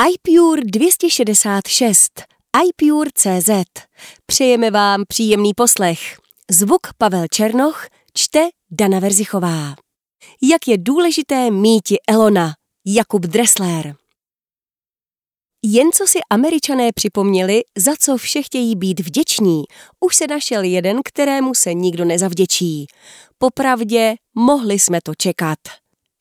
iPure 266 iPure.cz Přejeme vám příjemný poslech. Zvuk Pavel Černoch, čte Dana Verzichová. Jak je důležité míti Elona, Jakub Dressler. Jen co si američané připomněli, za co vše chtějí být vděční, už se našel jeden, kterému se nikdo nezavděčí. Popravdě, mohli jsme to čekat.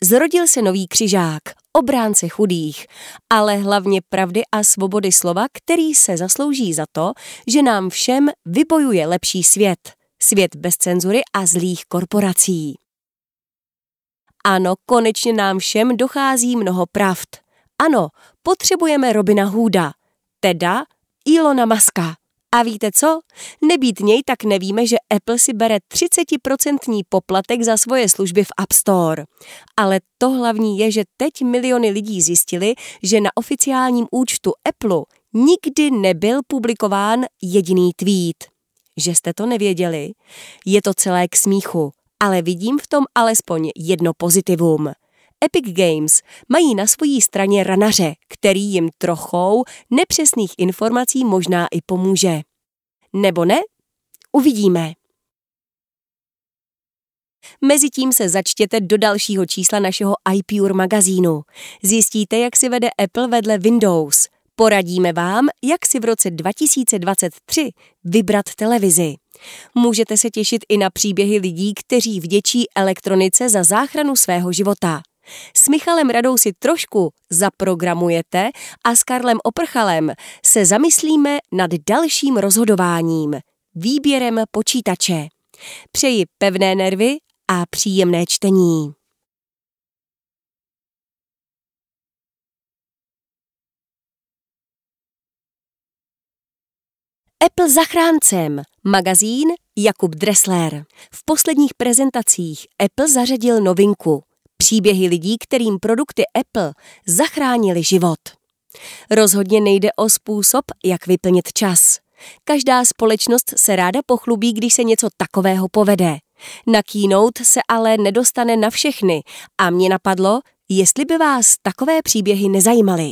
Zrodil se nový křižák, obránce chudých, ale hlavně pravdy a svobody slova, který se zaslouží za to, že nám všem vybojuje lepší svět. Svět bez cenzury a zlých korporací. Ano, konečně nám všem dochází mnoho pravd. Ano, potřebujeme Robina Hooda, teda Ilona Maska. A víte co? Nebýt něj, tak nevíme, že Apple si bere 30% poplatek za svoje služby v App Store. Ale to hlavní je, že teď miliony lidí zjistili, že na oficiálním účtu Apple nikdy nebyl publikován jediný tweet. Že jste to nevěděli? Je to celé k smíchu, ale vidím v tom alespoň jedno pozitivum. Epic Games mají na svojí straně ranaře, který jim trochou nepřesných informací možná i pomůže. Nebo ne? Uvidíme. Mezitím se začtěte do dalšího čísla našeho iPure magazínu. Zjistíte, jak si vede Apple vedle Windows. Poradíme vám, jak si v roce 2023 vybrat televizi. Můžete se těšit i na příběhy lidí, kteří vděčí elektronice za záchranu svého života. S Michalem Radou si trošku zaprogramujete a s Karlem Oprchalem se zamyslíme nad dalším rozhodováním, výběrem počítače. Přeji pevné nervy a příjemné čtení. Apple zachráncem, magazín Jakub Dressler. V posledních prezentacích Apple zařadil novinku – Příběhy lidí, kterým produkty Apple zachránili život. Rozhodně nejde o způsob, jak vyplnit čas. Každá společnost se ráda pochlubí, když se něco takového povede. Na keynote se ale nedostane na všechny a mě napadlo, jestli by vás takové příběhy nezajímaly.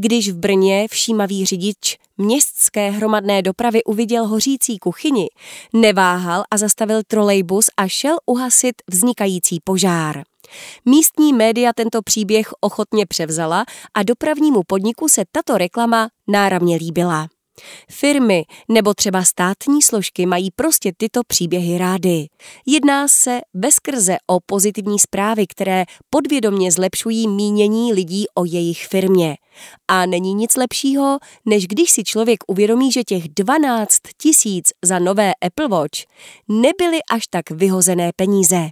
Když v Brně všímavý řidič městské hromadné dopravy uviděl hořící kuchyni, neváhal a zastavil trolejbus a šel uhasit vznikající požár. Místní média tento příběh ochotně převzala a dopravnímu podniku se tato reklama náramně líbila. Firmy nebo třeba státní složky mají prostě tyto příběhy rády. Jedná se bezkrze o pozitivní zprávy, které podvědomně zlepšují mínění lidí o jejich firmě. A není nic lepšího, než když si člověk uvědomí, že těch 12 tisíc za nové Apple Watch nebyly až tak vyhozené peníze.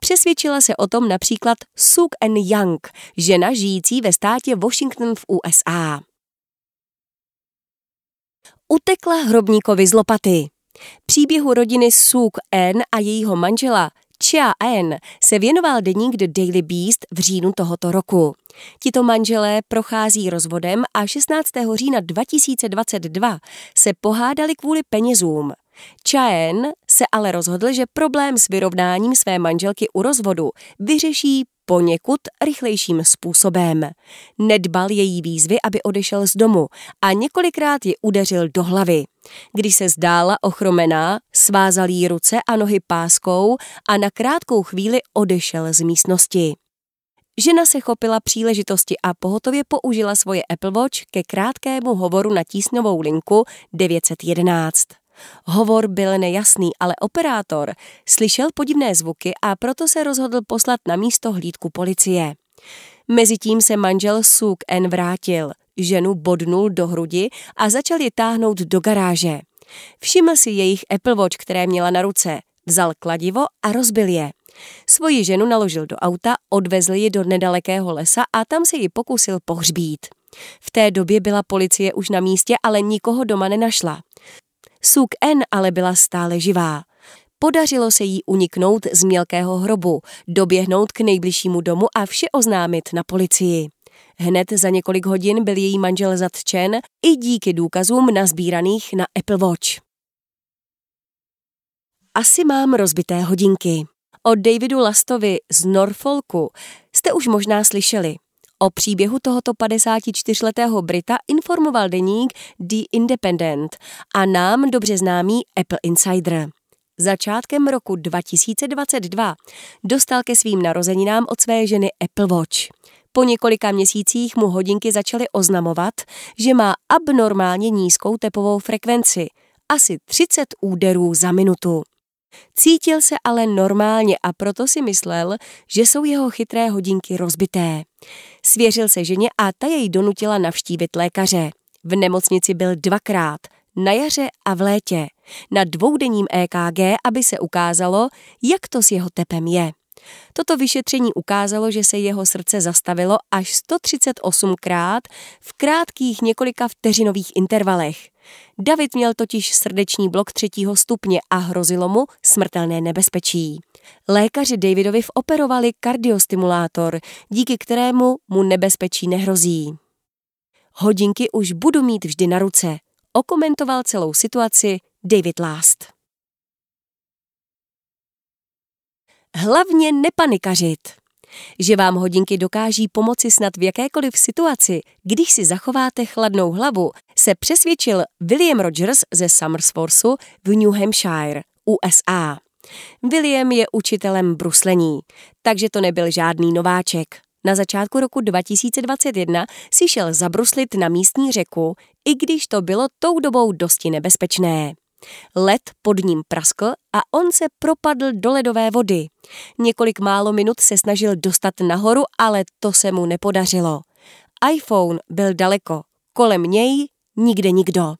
Přesvědčila se o tom například Suk N. Young, žena žijící ve státě Washington v USA. Utekla hrobníkovi z lopaty. Příběhu rodiny Suk N a jejího manžela Chia N se věnoval deník The Daily Beast v říjnu tohoto roku. Tito manželé prochází rozvodem a 16. října 2022 se pohádali kvůli penězům. Chaen se ale rozhodl, že problém s vyrovnáním své manželky u rozvodu vyřeší poněkud rychlejším způsobem. Nedbal její výzvy, aby odešel z domu a několikrát ji udeřil do hlavy. Když se zdála ochromená, svázal jí ruce a nohy páskou a na krátkou chvíli odešel z místnosti. Žena se chopila příležitosti a pohotově použila svoje Apple Watch ke krátkému hovoru na tísňovou linku 911. Hovor byl nejasný, ale operátor slyšel podivné zvuky a proto se rozhodl poslat na místo hlídku policie. Mezitím se manžel Suk N vrátil, ženu bodnul do hrudi a začal ji táhnout do garáže. Všiml si jejich Apple Watch, které měla na ruce, vzal kladivo a rozbil je. Svoji ženu naložil do auta, odvezl ji do nedalekého lesa a tam se ji pokusil pohřbít. V té době byla policie už na místě, ale nikoho doma nenašla. Suk N ale byla stále živá. Podařilo se jí uniknout z mělkého hrobu, doběhnout k nejbližšímu domu a vše oznámit na policii. Hned za několik hodin byl její manžel zatčen i díky důkazům nazbíraných na Apple Watch. Asi mám rozbité hodinky. O Davidu Lastovi z Norfolku jste už možná slyšeli. O příběhu tohoto 54-letého Brita informoval deník The Independent a nám dobře známý Apple Insider. Začátkem roku 2022 dostal ke svým narozeninám od své ženy Apple Watch. Po několika měsících mu hodinky začaly oznamovat, že má abnormálně nízkou tepovou frekvenci, asi 30 úderů za minutu. Cítil se ale normálně a proto si myslel, že jsou jeho chytré hodinky rozbité. Svěřil se ženě a ta jej donutila navštívit lékaře. V nemocnici byl dvakrát, na jaře a v létě, na dvoudenním EKG, aby se ukázalo, jak to s jeho tepem je. Toto vyšetření ukázalo, že se jeho srdce zastavilo až 138 krát v krátkých několika vteřinových intervalech. David měl totiž srdeční blok třetího stupně a hrozilo mu smrtelné nebezpečí. Lékaři Davidovi operovali kardiostimulátor, díky kterému mu nebezpečí nehrozí. Hodinky už budu mít vždy na ruce, okomentoval celou situaci David Last. Hlavně nepanikařit. Že vám hodinky dokáží pomoci snad v jakékoliv situaci, když si zachováte chladnou hlavu, se přesvědčil William Rogers ze Somersworthu v New Hampshire, USA. William je učitelem bruslení, takže to nebyl žádný nováček. Na začátku roku 2021 si šel zabruslit na místní řeku, i když to bylo tou dobou dosti nebezpečné. Led pod ním praskl a on se propadl do ledové vody. Několik málo minut se snažil dostat nahoru, ale to se mu nepodařilo. iPhone byl daleko, kolem něj nikde nikdo.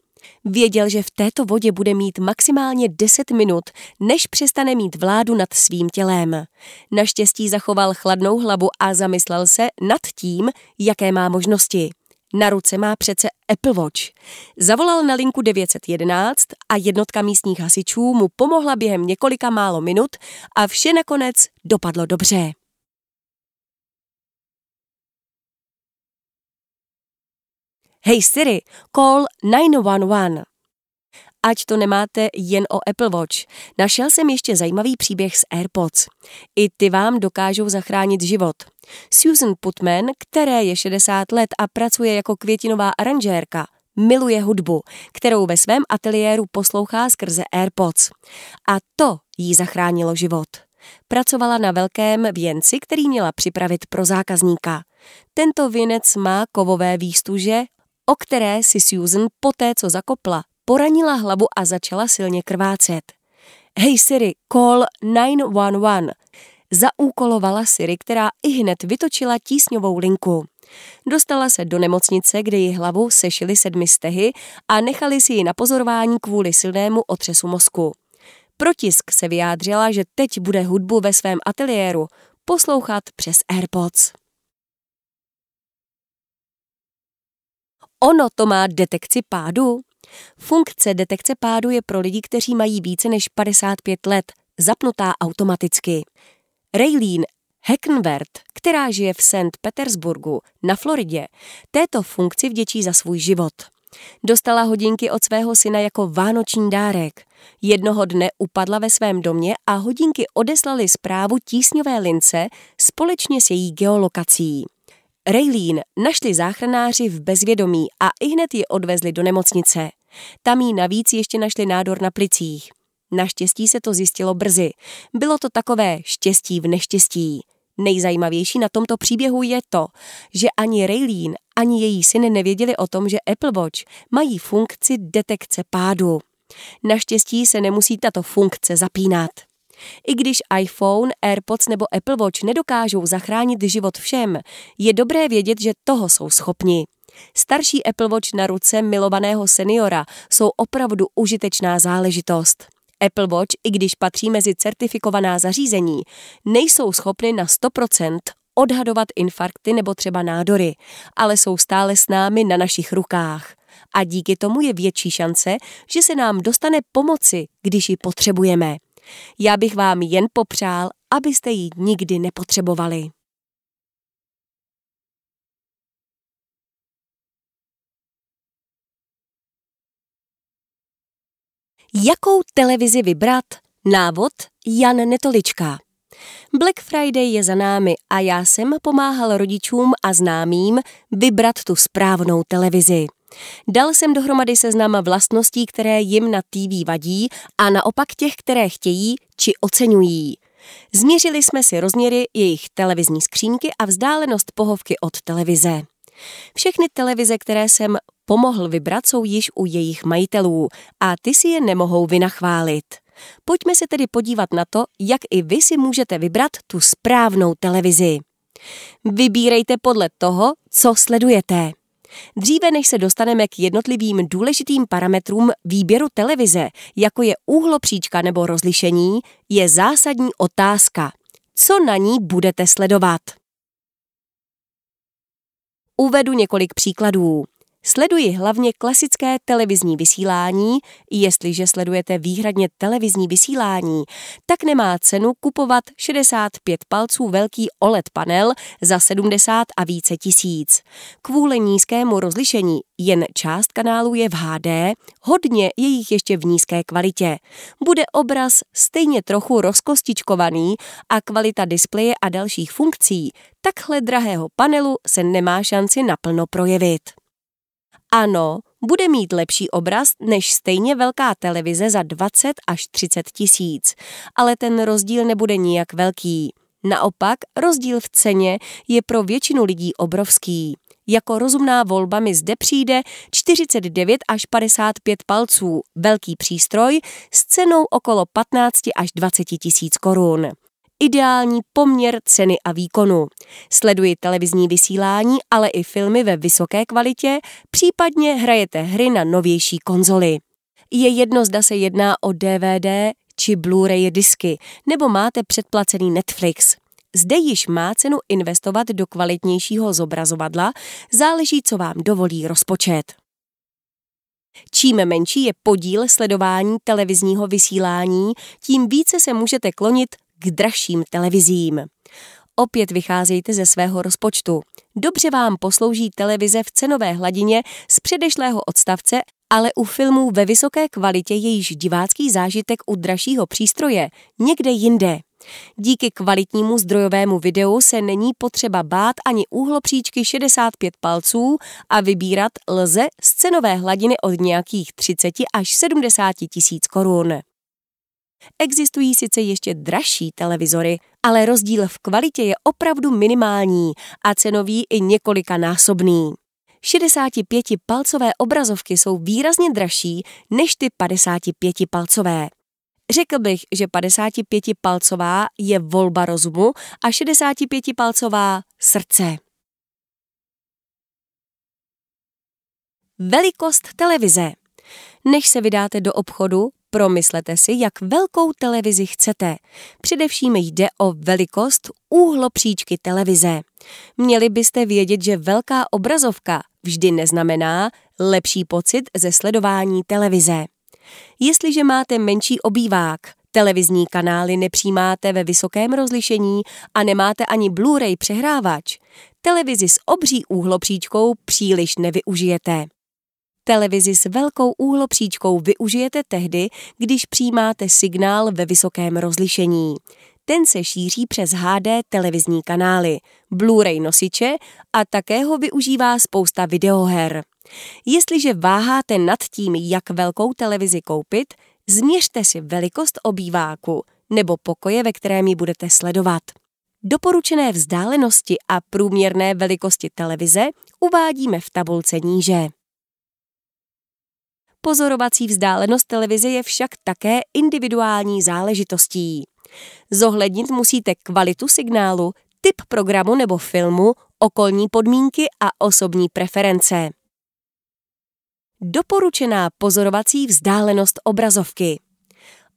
Věděl, že v této vodě bude mít maximálně 10 minut, než přestane mít vládu nad svým tělem. Naštěstí zachoval chladnou hlavu a zamyslel se nad tím, jaké má možnosti. Na ruce má přece Apple Watch. Zavolal na linku 911 a jednotka místních hasičů mu pomohla během několika málo minut a vše nakonec dopadlo dobře. Hey Siri, call 911. Ať to nemáte jen o Apple Watch, našel jsem ještě zajímavý příběh s AirPods. I ty vám dokážou zachránit život. Susan Putman, které je 60 let a pracuje jako květinová aranžérka, miluje hudbu, kterou ve svém ateliéru poslouchá skrze AirPods. A to jí zachránilo život. Pracovala na velkém věnci, který měla připravit pro zákazníka. Tento věnec má kovové výstuže, o které si Susan poté, co zakopla, poranila hlavu a začala silně krvácet. Hej Siri, call 911. Zaúkolovala Siri, která i hned vytočila tísňovou linku. Dostala se do nemocnice, kde ji hlavu sešili sedmi stehy a nechali si ji na pozorování kvůli silnému otřesu mozku. Protisk se vyjádřila, že teď bude hudbu ve svém ateliéru poslouchat přes AirPods. Ono to má detekci pádu? Funkce detekce pádu je pro lidi, kteří mají více než 55 let, zapnutá automaticky. Raylene Heckenwerth, která žije v St. Petersburgu na Floridě, této funkci vděčí za svůj život. Dostala hodinky od svého syna jako vánoční dárek. Jednoho dne upadla ve svém domě a hodinky odeslali zprávu tísňové lince společně s její geolokací. Raylene našli záchranáři v bezvědomí a ihned ji odvezli do nemocnice. Tam jí navíc ještě našli nádor na plicích. Naštěstí se to zjistilo brzy. Bylo to takové štěstí v neštěstí. Nejzajímavější na tomto příběhu je to, že ani Raylene, ani její syn nevěděli o tom, že Apple Watch mají funkci detekce pádu. Naštěstí se nemusí tato funkce zapínat. I když iPhone, AirPods nebo Apple Watch nedokážou zachránit život všem, je dobré vědět, že toho jsou schopni. Starší Apple Watch na ruce milovaného seniora jsou opravdu užitečná záležitost. Apple Watch, i když patří mezi certifikovaná zařízení, nejsou schopny na 100% odhadovat infarkty nebo třeba nádory, ale jsou stále s námi na našich rukách. A díky tomu je větší šance, že se nám dostane pomoci, když ji potřebujeme. Já bych vám jen popřál, abyste ji nikdy nepotřebovali. Jakou televizi vybrat? Návod Jan Netolička. Black Friday je za námi a já jsem pomáhal rodičům a známým vybrat tu správnou televizi. Dal jsem dohromady seznam vlastností, které jim na TV vadí a naopak těch, které chtějí či oceňují. Změřili jsme si rozměry jejich televizní skřínky a vzdálenost pohovky od televize. Všechny televize, které jsem pomohl vybrat, jsou již u jejich majitelů a ty si je nemohou vynachválit. Pojďme se tedy podívat na to, jak i vy si můžete vybrat tu správnou televizi. Vybírejte podle toho, co sledujete. Dříve než se dostaneme k jednotlivým důležitým parametrům výběru televize, jako je úhlopříčka nebo rozlišení, je zásadní otázka. Co na ní budete sledovat? Uvedu několik příkladů. Sleduji hlavně klasické televizní vysílání. Jestliže sledujete výhradně televizní vysílání, tak nemá cenu kupovat 65 palců velký OLED panel za 70 a více tisíc. Kvůli nízkému rozlišení jen část kanálů je v HD, hodně je jich ještě v nízké kvalitě. Bude obraz stejně trochu rozkostičkovaný a kvalita displeje a dalších funkcí takhle drahého panelu se nemá šanci naplno projevit. Ano, bude mít lepší obraz než stejně velká televize za 20 až 30 tisíc, ale ten rozdíl nebude nijak velký. Naopak, rozdíl v ceně je pro většinu lidí obrovský. Jako rozumná volba mi zde přijde 49 až 55 palců, velký přístroj s cenou okolo 15 až 20 tisíc korun ideální poměr ceny a výkonu. Sleduji televizní vysílání, ale i filmy ve vysoké kvalitě, případně hrajete hry na novější konzoli. Je jedno, zda se jedná o DVD či Blu-ray disky, nebo máte předplacený Netflix. Zde již má cenu investovat do kvalitnějšího zobrazovadla, záleží, co vám dovolí rozpočet. Čím menší je podíl sledování televizního vysílání, tím více se můžete klonit k dražším televizím. Opět vycházejte ze svého rozpočtu. Dobře vám poslouží televize v cenové hladině z předešlého odstavce, ale u filmů ve vysoké kvalitě je již divácký zážitek u dražšího přístroje někde jinde. Díky kvalitnímu zdrojovému videu se není potřeba bát ani úhlopříčky 65 palců a vybírat lze z cenové hladiny od nějakých 30 až 70 tisíc korun. Existují sice ještě dražší televizory, ale rozdíl v kvalitě je opravdu minimální a cenový i několikanásobný. 65-palcové obrazovky jsou výrazně dražší než ty 55-palcové. Řekl bych, že 55-palcová je volba rozumu a 65-palcová srdce. Velikost televize. Než se vydáte do obchodu, Promyslete si, jak velkou televizi chcete. Především jde o velikost úhlopříčky televize. Měli byste vědět, že velká obrazovka vždy neznamená lepší pocit ze sledování televize. Jestliže máte menší obývák, televizní kanály nepřijímáte ve vysokém rozlišení a nemáte ani Blu-ray přehrávač, televizi s obří úhlopříčkou příliš nevyužijete. Televizi s velkou úhlopříčkou využijete tehdy, když přijímáte signál ve vysokém rozlišení. Ten se šíří přes HD televizní kanály, Blu-ray nosiče a také ho využívá spousta videoher. Jestliže váháte nad tím, jak velkou televizi koupit, změřte si velikost obýváku nebo pokoje, ve kterém ji budete sledovat. Doporučené vzdálenosti a průměrné velikosti televize uvádíme v tabulce níže. Pozorovací vzdálenost televize je však také individuální záležitostí. Zohlednit musíte kvalitu signálu, typ programu nebo filmu, okolní podmínky a osobní preference. Doporučená pozorovací vzdálenost obrazovky.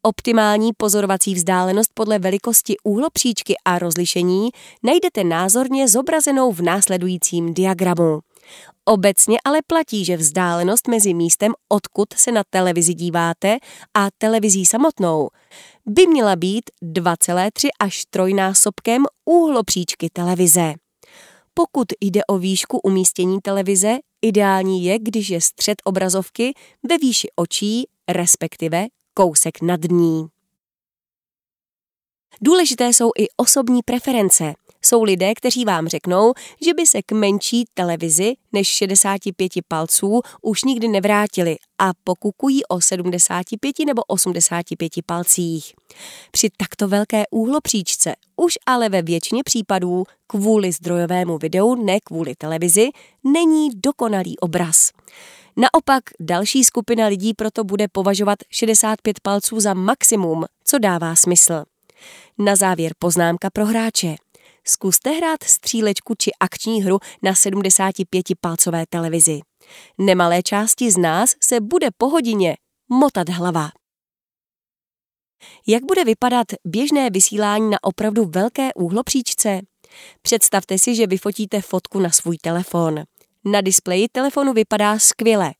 Optimální pozorovací vzdálenost podle velikosti úhlopříčky a rozlišení najdete názorně zobrazenou v následujícím diagramu. Obecně ale platí, že vzdálenost mezi místem, odkud se na televizi díváte, a televizí samotnou by měla být 2,3 až trojnásobkem úhlopříčky televize. Pokud jde o výšku umístění televize, ideální je, když je střed obrazovky ve výši očí, respektive kousek nad ní. Důležité jsou i osobní preference. Jsou lidé, kteří vám řeknou, že by se k menší televizi než 65 palců už nikdy nevrátili a pokukují o 75 nebo 85 palcích. Při takto velké úhlopříčce už ale ve většině případů kvůli zdrojovému videu, ne kvůli televizi, není dokonalý obraz. Naopak další skupina lidí proto bude považovat 65 palců za maximum, co dává smysl. Na závěr poznámka pro hráče. Zkuste hrát střílečku či akční hru na 75-palcové televizi. Nemalé části z nás se bude po hodině motat hlava. Jak bude vypadat běžné vysílání na opravdu velké úhlopříčce? Představte si, že vyfotíte fotku na svůj telefon. Na displeji telefonu vypadá skvěle.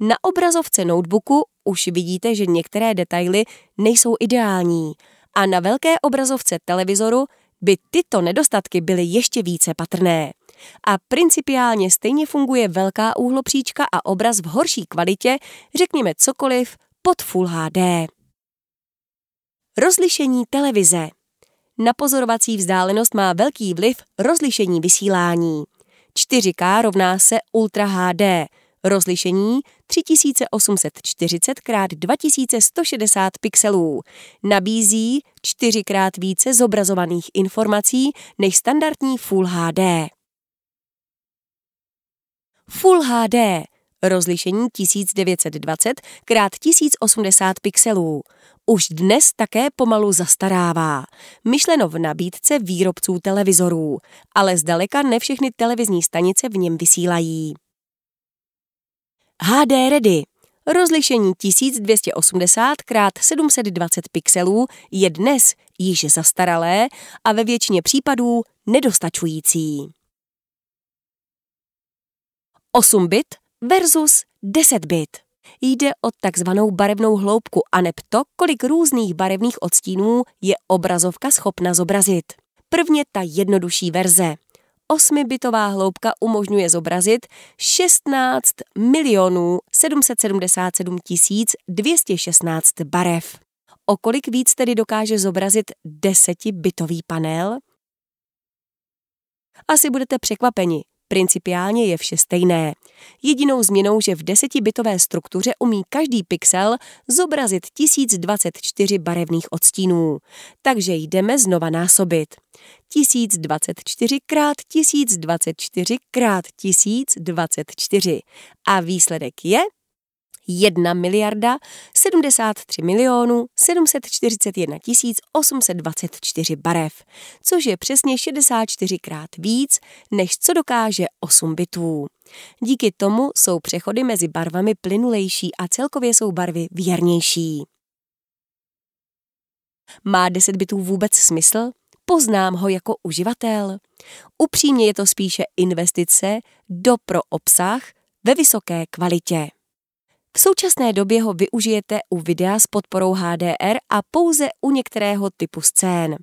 Na obrazovce notebooku už vidíte, že některé detaily nejsou ideální a na velké obrazovce televizoru by tyto nedostatky byly ještě více patrné. A principiálně stejně funguje velká úhlopříčka a obraz v horší kvalitě, řekněme cokoliv, pod Full HD. Rozlišení televize. Na pozorovací vzdálenost má velký vliv rozlišení vysílání. 4K rovná se Ultra HD, rozlišení 3840 x 2160 pixelů. Nabízí čtyřikrát více zobrazovaných informací než standardní Full HD. Full HD rozlišení 1920 x 1080 pixelů. Už dnes také pomalu zastarává. Myšleno v nabídce výrobců televizorů, ale zdaleka ne všechny televizní stanice v něm vysílají. HD Ready Rozlišení 1280 x 720 pixelů je dnes již zastaralé a ve většině případů nedostačující. 8 bit versus 10 bit. Jde o takzvanou barevnou hloubku a neb to, kolik různých barevných odstínů je obrazovka schopna zobrazit. Prvně ta jednodušší verze. 8-bitová hloubka umožňuje zobrazit 16 milionů 777 216 barev. O kolik víc tedy dokáže zobrazit 10-bitový panel? Asi budete překvapeni, Principiálně je vše stejné. Jedinou změnou, že v desetibitové struktuře umí každý pixel zobrazit 1024 barevných odstínů. Takže jdeme znova násobit. 1024 krát 1024 krát 1024. A výsledek je 1 miliarda 73 milionů 741 824 barev, což je přesně 64 krát víc, než co dokáže 8 bitů. Díky tomu jsou přechody mezi barvami plynulejší a celkově jsou barvy věrnější. Má 10 bitů vůbec smysl? Poznám ho jako uživatel. Upřímně je to spíše investice do pro obsah ve vysoké kvalitě. Současné době ho využijete u videa s podporou HDR a pouze u některého typu scén.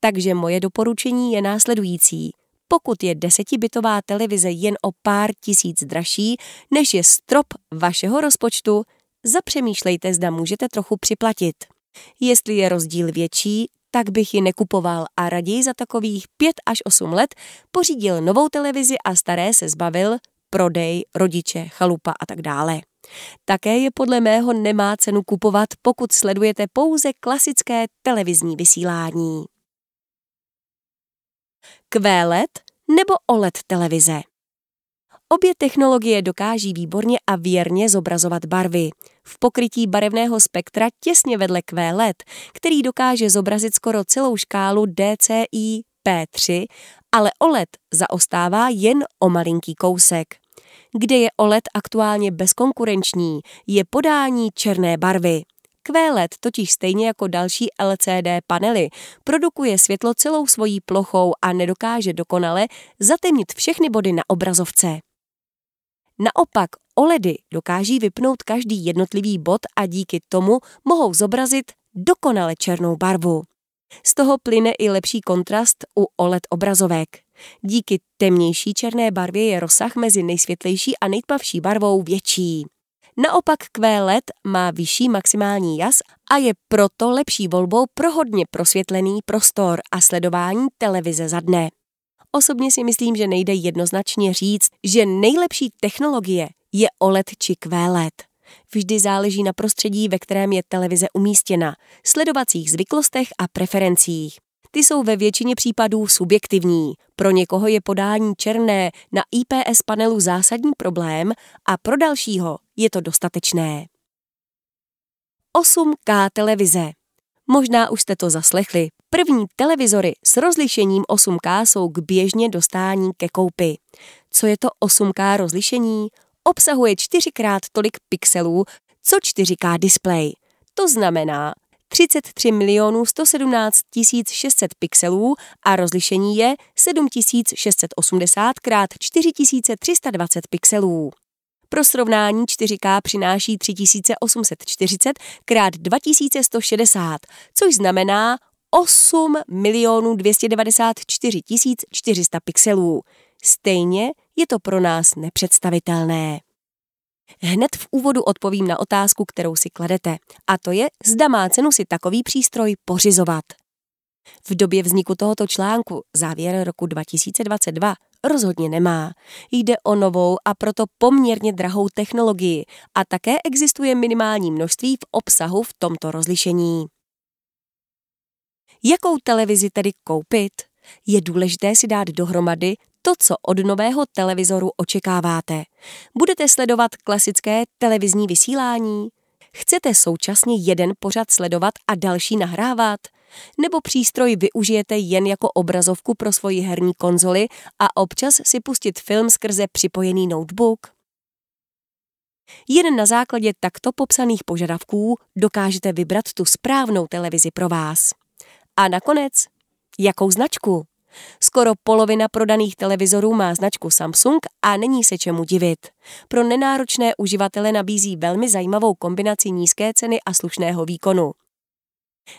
Takže moje doporučení je následující. Pokud je desetibitová televize jen o pár tisíc dražší, než je strop vašeho rozpočtu, zapřemýšlejte, zda můžete trochu připlatit. Jestli je rozdíl větší, tak bych ji nekupoval a raději za takových 5 až 8 let pořídil novou televizi a staré se zbavil, prodej, rodiče, chalupa a tak dále. Také je podle mého nemá cenu kupovat, pokud sledujete pouze klasické televizní vysílání. QLED nebo OLED televize. Obě technologie dokáží výborně a věrně zobrazovat barvy. V pokrytí barevného spektra těsně vedle QLED, který dokáže zobrazit skoro celou škálu DCI P3, ale OLED zaostává jen o malinký kousek kde je OLED aktuálně bezkonkurenční, je podání černé barvy. QLED totiž stejně jako další LCD panely produkuje světlo celou svojí plochou a nedokáže dokonale zatemnit všechny body na obrazovce. Naopak OLEDy dokáží vypnout každý jednotlivý bod a díky tomu mohou zobrazit dokonale černou barvu. Z toho plyne i lepší kontrast u OLED obrazovek. Díky temnější černé barvě je rozsah mezi nejsvětlejší a nejtmavší barvou větší. Naopak QLED má vyšší maximální jas a je proto lepší volbou pro hodně prosvětlený prostor a sledování televize za dne. Osobně si myslím, že nejde jednoznačně říct, že nejlepší technologie je OLED či QLED. Vždy záleží na prostředí, ve kterém je televize umístěna, sledovacích zvyklostech a preferencích. Ty jsou ve většině případů subjektivní. Pro někoho je podání černé na IPS panelu zásadní problém a pro dalšího je to dostatečné. 8K televize. Možná už jste to zaslechli. První televizory s rozlišením 8K jsou k běžně dostání ke koupi. Co je to 8K rozlišení? Obsahuje čtyřikrát tolik pixelů, co 4K display. To znamená 33 milionů 117 600 pixelů a rozlišení je 7680 x 4320 pixelů. Pro srovnání 4K přináší 3840 x 2160, což znamená 8 milionů 294 400 pixelů. Stejně je to pro nás nepředstavitelné. Hned v úvodu odpovím na otázku, kterou si kladete, a to je, zda má cenu si takový přístroj pořizovat. V době vzniku tohoto článku, závěr roku 2022, rozhodně nemá. Jde o novou a proto poměrně drahou technologii a také existuje minimální množství v obsahu v tomto rozlišení. Jakou televizi tedy koupit? Je důležité si dát dohromady to, co od nového televizoru očekáváte. Budete sledovat klasické televizní vysílání? Chcete současně jeden pořad sledovat a další nahrávat? Nebo přístroj využijete jen jako obrazovku pro svoji herní konzoli a občas si pustit film skrze připojený notebook? Jen na základě takto popsaných požadavků dokážete vybrat tu správnou televizi pro vás. A nakonec, jakou značku? Skoro polovina prodaných televizorů má značku Samsung a není se čemu divit. Pro nenáročné uživatele nabízí velmi zajímavou kombinaci nízké ceny a slušného výkonu.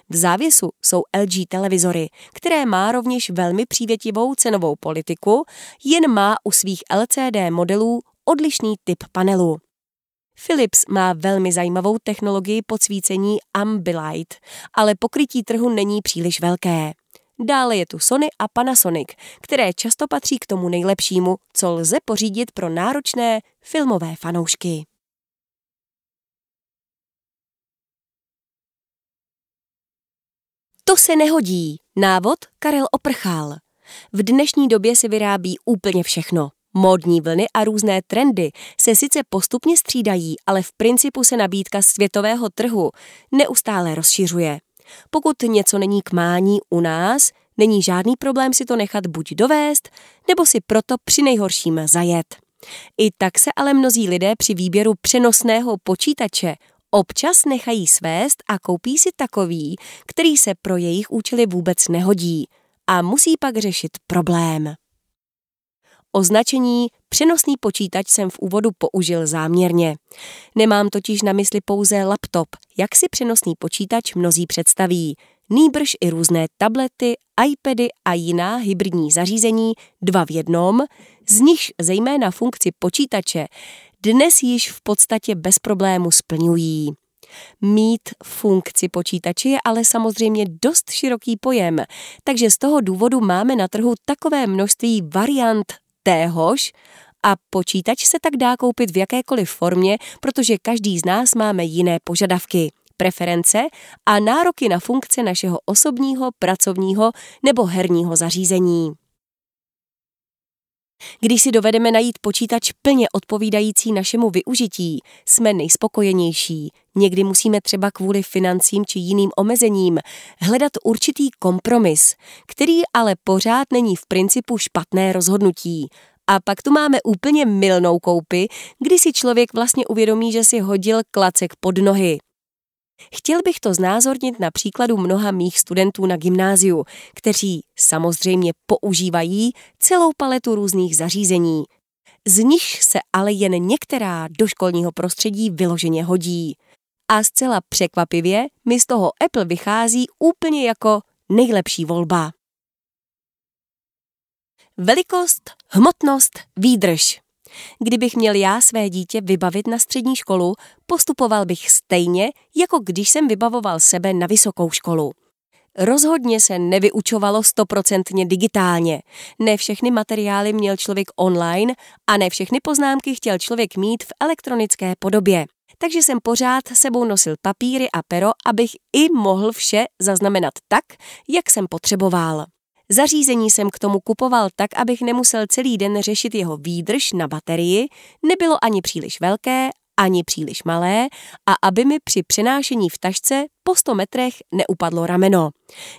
V závěsu jsou LG televizory, které má rovněž velmi přívětivou cenovou politiku, jen má u svých LCD modelů odlišný typ panelu. Philips má velmi zajímavou technologii podsvícení Ambilight, ale pokrytí trhu není příliš velké. Dále je tu Sony a Panasonic, které často patří k tomu nejlepšímu, co lze pořídit pro náročné filmové fanoušky. To se nehodí. Návod Karel Oprchal. V dnešní době si vyrábí úplně všechno. Módní vlny a různé trendy se sice postupně střídají, ale v principu se nabídka světového trhu neustále rozšiřuje. Pokud něco není k mání u nás, není žádný problém si to nechat buď dovést, nebo si proto při nejhorším zajet. I tak se ale mnozí lidé při výběru přenosného počítače občas nechají svést a koupí si takový, který se pro jejich účely vůbec nehodí a musí pak řešit problém. Označení přenosný počítač jsem v úvodu použil záměrně. Nemám totiž na mysli pouze laptop, jak si přenosný počítač mnozí představí, nýbrž i různé tablety, iPady a jiná hybridní zařízení dva v jednom, z nichž zejména funkci počítače dnes již v podstatě bez problému splňují. Mít funkci počítače je ale samozřejmě dost široký pojem, takže z toho důvodu máme na trhu takové množství variant téhož a počítač se tak dá koupit v jakékoliv formě, protože každý z nás máme jiné požadavky, preference a nároky na funkce našeho osobního, pracovního nebo herního zařízení. Když si dovedeme najít počítač plně odpovídající našemu využití, jsme nejspokojenější. Někdy musíme třeba kvůli financím či jiným omezením hledat určitý kompromis, který ale pořád není v principu špatné rozhodnutí. A pak tu máme úplně milnou koupy, kdy si člověk vlastně uvědomí, že si hodil klacek pod nohy. Chtěl bych to znázornit na příkladu mnoha mých studentů na gymnáziu, kteří samozřejmě používají celou paletu různých zařízení. Z nich se ale jen některá do školního prostředí vyloženě hodí. A zcela překvapivě mi z toho Apple vychází úplně jako nejlepší volba. Velikost, hmotnost, výdrž. Kdybych měl já své dítě vybavit na střední školu, postupoval bych stejně, jako když jsem vybavoval sebe na vysokou školu. Rozhodně se nevyučovalo stoprocentně digitálně. Ne všechny materiály měl člověk online a ne všechny poznámky chtěl člověk mít v elektronické podobě. Takže jsem pořád sebou nosil papíry a pero, abych i mohl vše zaznamenat tak, jak jsem potřeboval. Zařízení jsem k tomu kupoval tak, abych nemusel celý den řešit jeho výdrž na baterii, nebylo ani příliš velké, ani příliš malé a aby mi při přenášení v tašce po 100 metrech neupadlo rameno.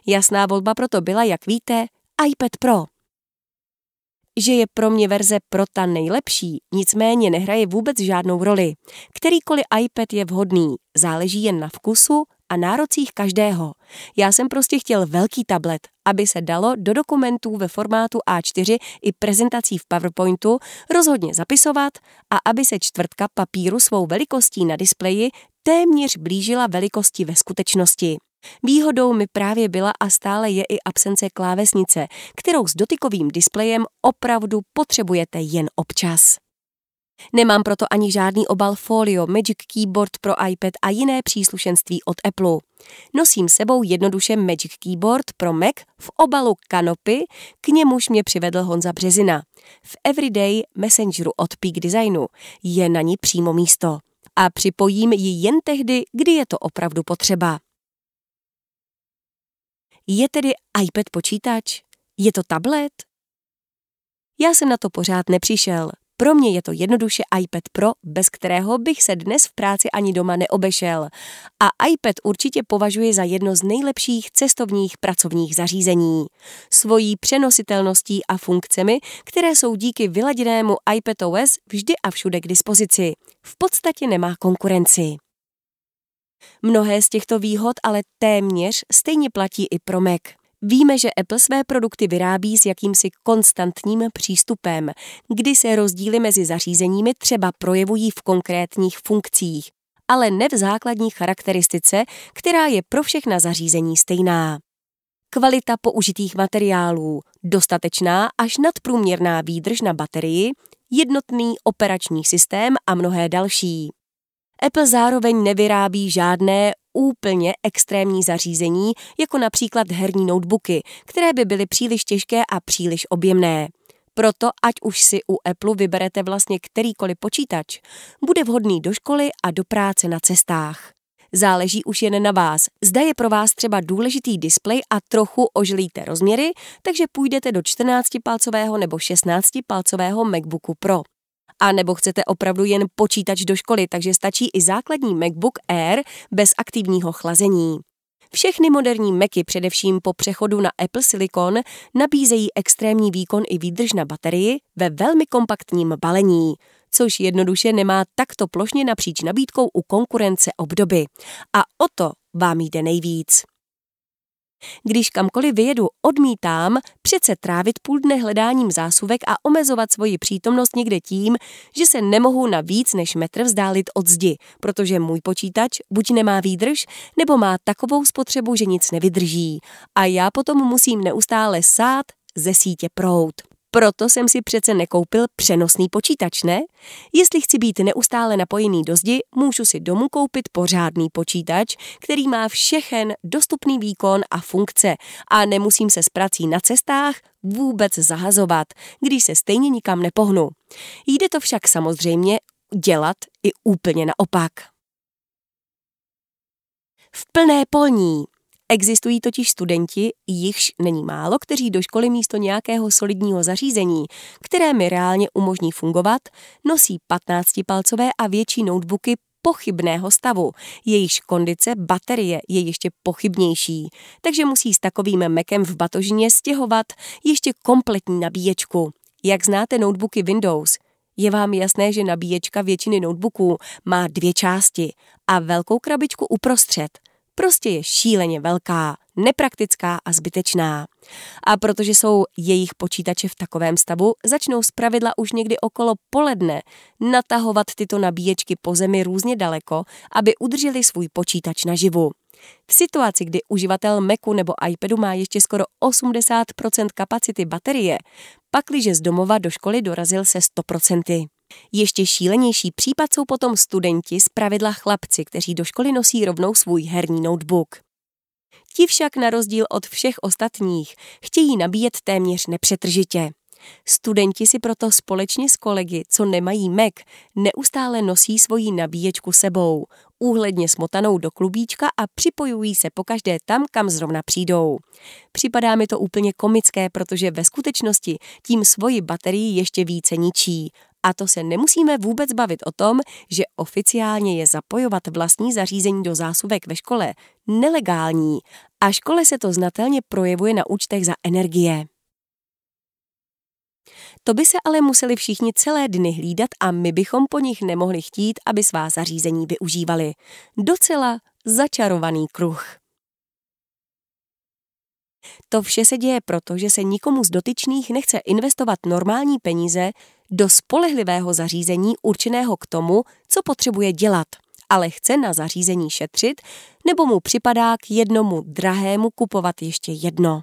Jasná volba proto byla, jak víte, iPad Pro. Že je pro mě verze Pro ta nejlepší, nicméně nehraje vůbec žádnou roli. Kterýkoliv iPad je vhodný, záleží jen na vkusu a nárocích každého. Já jsem prostě chtěl velký tablet, aby se dalo do dokumentů ve formátu A4 i prezentací v PowerPointu rozhodně zapisovat a aby se čtvrtka papíru svou velikostí na displeji téměř blížila velikosti ve skutečnosti. Výhodou mi právě byla a stále je i absence klávesnice, kterou s dotykovým displejem opravdu potřebujete jen občas. Nemám proto ani žádný obal folio, Magic Keyboard pro iPad a jiné příslušenství od Apple. Nosím sebou jednoduše Magic Keyboard pro Mac v obalu kanopy, k němuž mě přivedl Honza Březina. V Everyday Messengeru od Peak Designu je na ní přímo místo. A připojím ji jen tehdy, kdy je to opravdu potřeba. Je tedy iPad počítač? Je to tablet? Já jsem na to pořád nepřišel. Pro mě je to jednoduše iPad Pro, bez kterého bych se dnes v práci ani doma neobešel. A iPad určitě považuji za jedno z nejlepších cestovních pracovních zařízení. Svojí přenositelností a funkcemi, které jsou díky vyladěnému iPadOS vždy a všude k dispozici. V podstatě nemá konkurenci. Mnohé z těchto výhod ale téměř stejně platí i pro Mac. Víme, že Apple své produkty vyrábí s jakýmsi konstantním přístupem, kdy se rozdíly mezi zařízeními třeba projevují v konkrétních funkcích, ale ne v základní charakteristice, která je pro všechna zařízení stejná. Kvalita použitých materiálů, dostatečná až nadprůměrná výdrž na baterii, jednotný operační systém a mnohé další. Apple zároveň nevyrábí žádné úplně extrémní zařízení, jako například herní notebooky, které by byly příliš těžké a příliš objemné. Proto, ať už si u Apple vyberete vlastně kterýkoliv počítač, bude vhodný do školy a do práce na cestách. Záleží už jen na vás. Zda je pro vás třeba důležitý displej a trochu ožlíte rozměry, takže půjdete do 14-palcového nebo 16-palcového MacBooku Pro. A nebo chcete opravdu jen počítač do školy, takže stačí i základní MacBook Air bez aktivního chlazení. Všechny moderní Macy, především po přechodu na Apple Silicon, nabízejí extrémní výkon i výdrž na baterii ve velmi kompaktním balení, což jednoduše nemá takto plošně napříč nabídkou u konkurence obdoby. A o to vám jde nejvíc. Když kamkoliv vyjedu, odmítám přece trávit půl dne hledáním zásuvek a omezovat svoji přítomnost někde tím, že se nemohu na víc než metr vzdálit od zdi, protože můj počítač buď nemá výdrž, nebo má takovou spotřebu, že nic nevydrží. A já potom musím neustále sát ze sítě prout. Proto jsem si přece nekoupil přenosný počítač, ne? Jestli chci být neustále napojený do zdi, můžu si domů koupit pořádný počítač, který má všechen dostupný výkon a funkce a nemusím se s prací na cestách vůbec zahazovat, když se stejně nikam nepohnu. Jde to však samozřejmě dělat i úplně naopak. V plné polní Existují totiž studenti, jichž není málo, kteří do školy místo nějakého solidního zařízení, které mi reálně umožní fungovat, nosí 15-palcové a větší notebooky pochybného stavu. Jejichž kondice baterie je ještě pochybnější, takže musí s takovým mekem v batožině stěhovat ještě kompletní nabíječku. Jak znáte notebooky Windows, je vám jasné, že nabíječka většiny notebooků má dvě části a velkou krabičku uprostřed – prostě je šíleně velká, nepraktická a zbytečná. A protože jsou jejich počítače v takovém stavu, začnou zpravidla už někdy okolo poledne natahovat tyto nabíječky po zemi různě daleko, aby udrželi svůj počítač naživu. V situaci, kdy uživatel Macu nebo iPadu má ještě skoro 80% kapacity baterie, pakliže z domova do školy dorazil se 100%. Ještě šílenější případ jsou potom studenti, z pravidla chlapci, kteří do školy nosí rovnou svůj herní notebook. Ti však na rozdíl od všech ostatních chtějí nabíjet téměř nepřetržitě. Studenti si proto společně s kolegy, co nemají Mac, neustále nosí svoji nabíječku sebou, úhledně smotanou do klubíčka a připojují se pokaždé tam, kam zrovna přijdou. Připadá mi to úplně komické, protože ve skutečnosti tím svoji baterii ještě více ničí. A to se nemusíme vůbec bavit o tom, že oficiálně je zapojovat vlastní zařízení do zásuvek ve škole nelegální a škole se to znatelně projevuje na účtech za energie. To by se ale museli všichni celé dny hlídat a my bychom po nich nemohli chtít, aby svá zařízení využívali. Docela začarovaný kruh. To vše se děje proto, že se nikomu z dotyčných nechce investovat normální peníze do spolehlivého zařízení určeného k tomu, co potřebuje dělat, ale chce na zařízení šetřit, nebo mu připadá k jednomu drahému kupovat ještě jedno.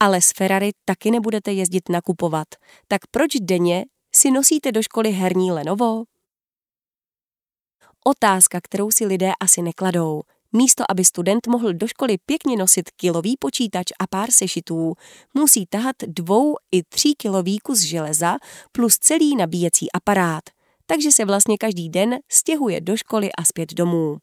Ale s Ferrari taky nebudete jezdit nakupovat, tak proč denně si nosíte do školy herní Lenovo? Otázka, kterou si lidé asi nekladou. Místo, aby student mohl do školy pěkně nosit kilový počítač a pár sešitů, musí tahat dvou i tří kilový kus železa plus celý nabíjecí aparát. Takže se vlastně každý den stěhuje do školy a zpět domů.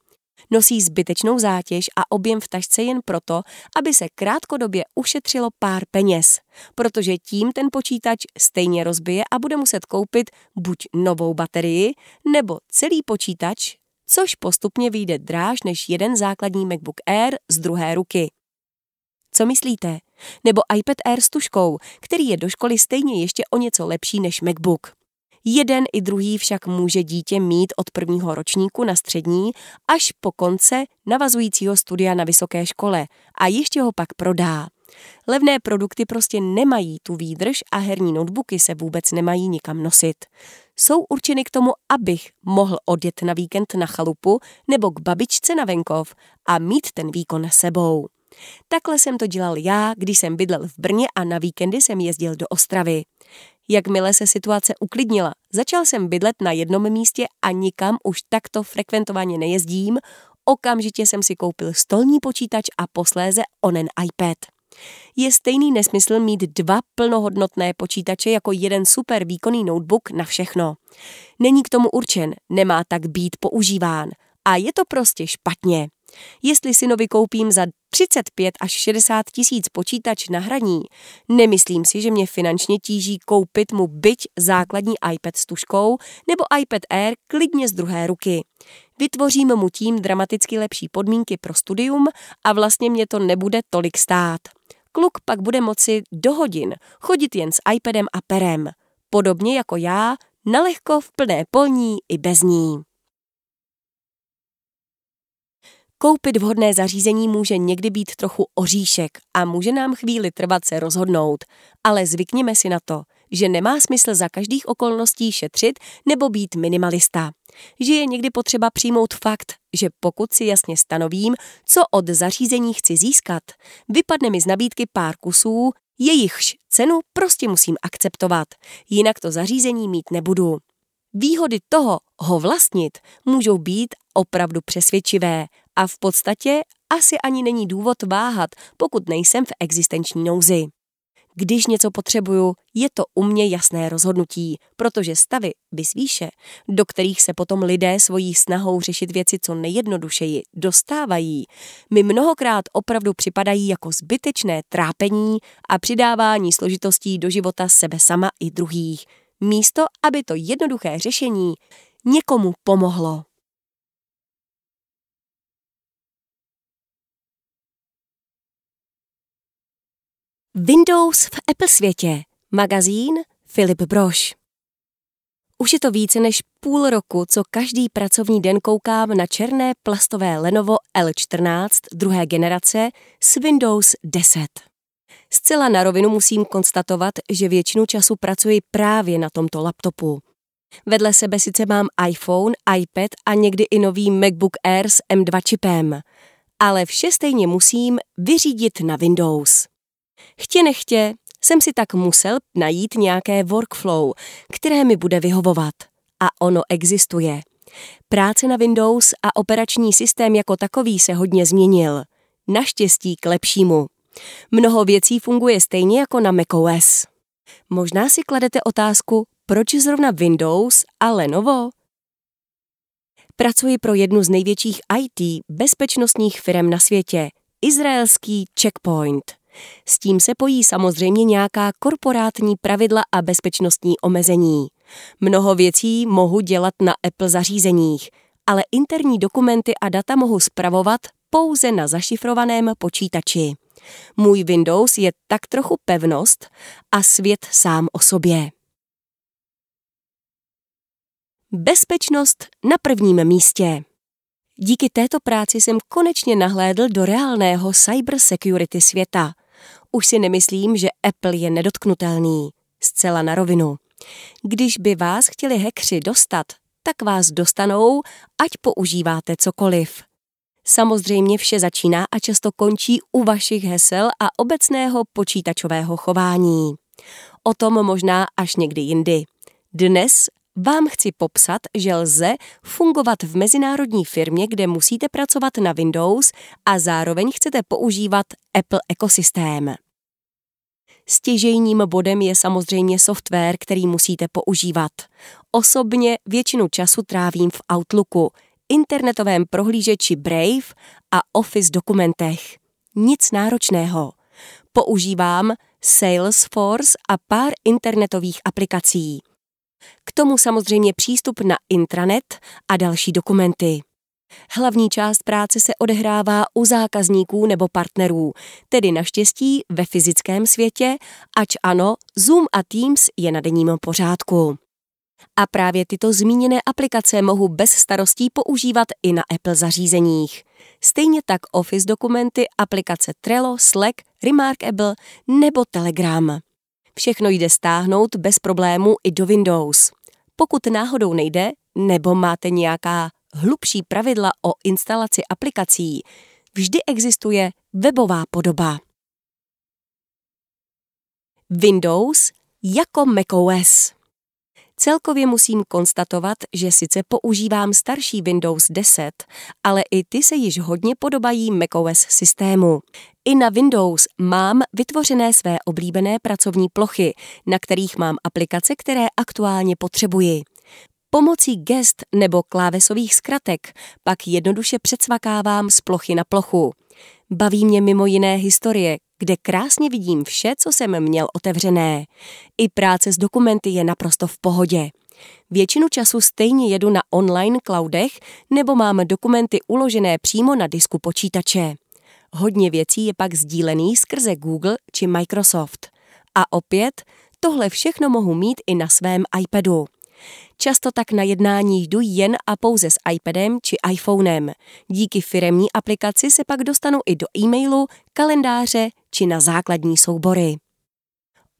Nosí zbytečnou zátěž a objem v tašce jen proto, aby se krátkodobě ušetřilo pár peněz, protože tím ten počítač stejně rozbije a bude muset koupit buď novou baterii, nebo celý počítač, což postupně vyjde dráž než jeden základní MacBook Air z druhé ruky. Co myslíte? Nebo iPad Air s tuškou, který je do školy stejně ještě o něco lepší než MacBook. Jeden i druhý však může dítě mít od prvního ročníku na střední až po konce navazujícího studia na vysoké škole a ještě ho pak prodá. Levné produkty prostě nemají tu výdrž a herní notebooky se vůbec nemají nikam nosit. Jsou určeny k tomu, abych mohl odjet na víkend na chalupu nebo k babičce na venkov a mít ten výkon sebou. Takhle jsem to dělal já, když jsem bydlel v Brně a na víkendy jsem jezdil do Ostravy. Jakmile se situace uklidnila, začal jsem bydlet na jednom místě a nikam už takto frekventovaně nejezdím, okamžitě jsem si koupil stolní počítač a posléze onen iPad. Je stejný nesmysl mít dva plnohodnotné počítače jako jeden super výkonný notebook na všechno. Není k tomu určen, nemá tak být používán. A je to prostě špatně. Jestli synovi koupím za 35 až 60 tisíc počítač na hraní, nemyslím si, že mě finančně tíží koupit mu byť základní iPad s tuškou nebo iPad Air klidně z druhé ruky. Vytvořím mu tím dramaticky lepší podmínky pro studium a vlastně mě to nebude tolik stát. Kluk pak bude moci do hodin chodit jen s iPadem a perem, podobně jako já, nalehko v plné polní i bez ní. Koupit vhodné zařízení může někdy být trochu oříšek a může nám chvíli trvat se rozhodnout, ale zvykněme si na to, že nemá smysl za každých okolností šetřit nebo být minimalista. Že je někdy potřeba přijmout fakt, že pokud si jasně stanovím, co od zařízení chci získat, vypadne mi z nabídky pár kusů, jejichž cenu prostě musím akceptovat, jinak to zařízení mít nebudu. Výhody toho ho vlastnit můžou být opravdu přesvědčivé a v podstatě asi ani není důvod váhat, pokud nejsem v existenční nouzi. Když něco potřebuju, je to u mě jasné rozhodnutí, protože stavy vysvíše, do kterých se potom lidé svojí snahou řešit věci co nejjednodušeji dostávají, mi mnohokrát opravdu připadají jako zbytečné trápení a přidávání složitostí do života sebe sama i druhých, místo aby to jednoduché řešení někomu pomohlo. Windows v Apple světě. Magazín Filip Broš. Už je to více než půl roku, co každý pracovní den koukám na černé plastové Lenovo L14 druhé generace s Windows 10. Zcela na rovinu musím konstatovat, že většinu času pracuji právě na tomto laptopu. Vedle sebe sice mám iPhone, iPad a někdy i nový MacBook Air s M2 čipem, ale vše stejně musím vyřídit na Windows. Chtě nechtě jsem si tak musel najít nějaké workflow, které mi bude vyhovovat. a ono existuje. Práce na Windows a operační systém jako takový se hodně změnil. Naštěstí k lepšímu. Mnoho věcí funguje stejně jako na macOS. Možná si kladete otázku, proč zrovna Windows a Lenovo? Pracuji pro jednu z největších IT bezpečnostních firm na světě, izraelský Checkpoint. S tím se pojí samozřejmě nějaká korporátní pravidla a bezpečnostní omezení. Mnoho věcí mohu dělat na Apple zařízeních, ale interní dokumenty a data mohu spravovat pouze na zašifrovaném počítači. Můj Windows je tak trochu pevnost a svět sám o sobě. Bezpečnost na prvním místě. Díky této práci jsem konečně nahlédl do reálného cybersecurity světa. Už si nemyslím, že Apple je nedotknutelný. Zcela na rovinu. Když by vás chtěli hekři dostat, tak vás dostanou, ať používáte cokoliv. Samozřejmě vše začíná a často končí u vašich hesel a obecného počítačového chování. O tom možná až někdy jindy. Dnes vám chci popsat, že lze fungovat v mezinárodní firmě, kde musíte pracovat na Windows a zároveň chcete používat Apple ekosystém. Stěžejním bodem je samozřejmě software, který musíte používat. Osobně většinu času trávím v Outlooku, internetovém prohlížeči Brave a Office dokumentech. Nic náročného. Používám Salesforce a pár internetových aplikací. K tomu samozřejmě přístup na intranet a další dokumenty. Hlavní část práce se odehrává u zákazníků nebo partnerů, tedy naštěstí ve fyzickém světě, ač ano, Zoom a Teams je na denním pořádku. A právě tyto zmíněné aplikace mohu bez starostí používat i na Apple zařízeních. Stejně tak Office dokumenty, aplikace Trello, Slack, Remarkable nebo Telegram. Všechno jde stáhnout bez problémů i do Windows. Pokud náhodou nejde, nebo máte nějaká hlubší pravidla o instalaci aplikací, vždy existuje webová podoba. Windows jako macOS. Celkově musím konstatovat, že sice používám starší Windows 10, ale i ty se již hodně podobají macOS systému. I na Windows mám vytvořené své oblíbené pracovní plochy, na kterých mám aplikace, které aktuálně potřebuji. Pomocí gest nebo klávesových zkratek pak jednoduše předsvakávám z plochy na plochu. Baví mě mimo jiné historie, kde krásně vidím vše, co jsem měl otevřené. I práce s dokumenty je naprosto v pohodě. Většinu času stejně jedu na online cloudech nebo mám dokumenty uložené přímo na disku počítače. Hodně věcí je pak sdílených skrze Google či Microsoft. A opět, tohle všechno mohu mít i na svém iPadu. Často tak na jednání jdu jen a pouze s iPadem či iPhonem. Díky firemní aplikaci se pak dostanu i do e-mailu, kalendáře či na základní soubory.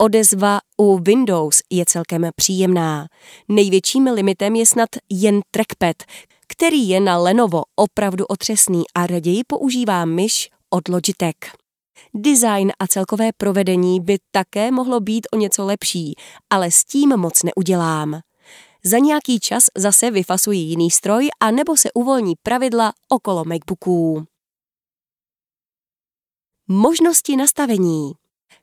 Odezva u Windows je celkem příjemná. Největším limitem je snad jen trackpad, který je na Lenovo opravdu otřesný a raději používám myš od Logitech. Design a celkové provedení by také mohlo být o něco lepší, ale s tím moc neudělám. Za nějaký čas zase vyfasuji jiný stroj a nebo se uvolní pravidla okolo MacBooků. Možnosti nastavení.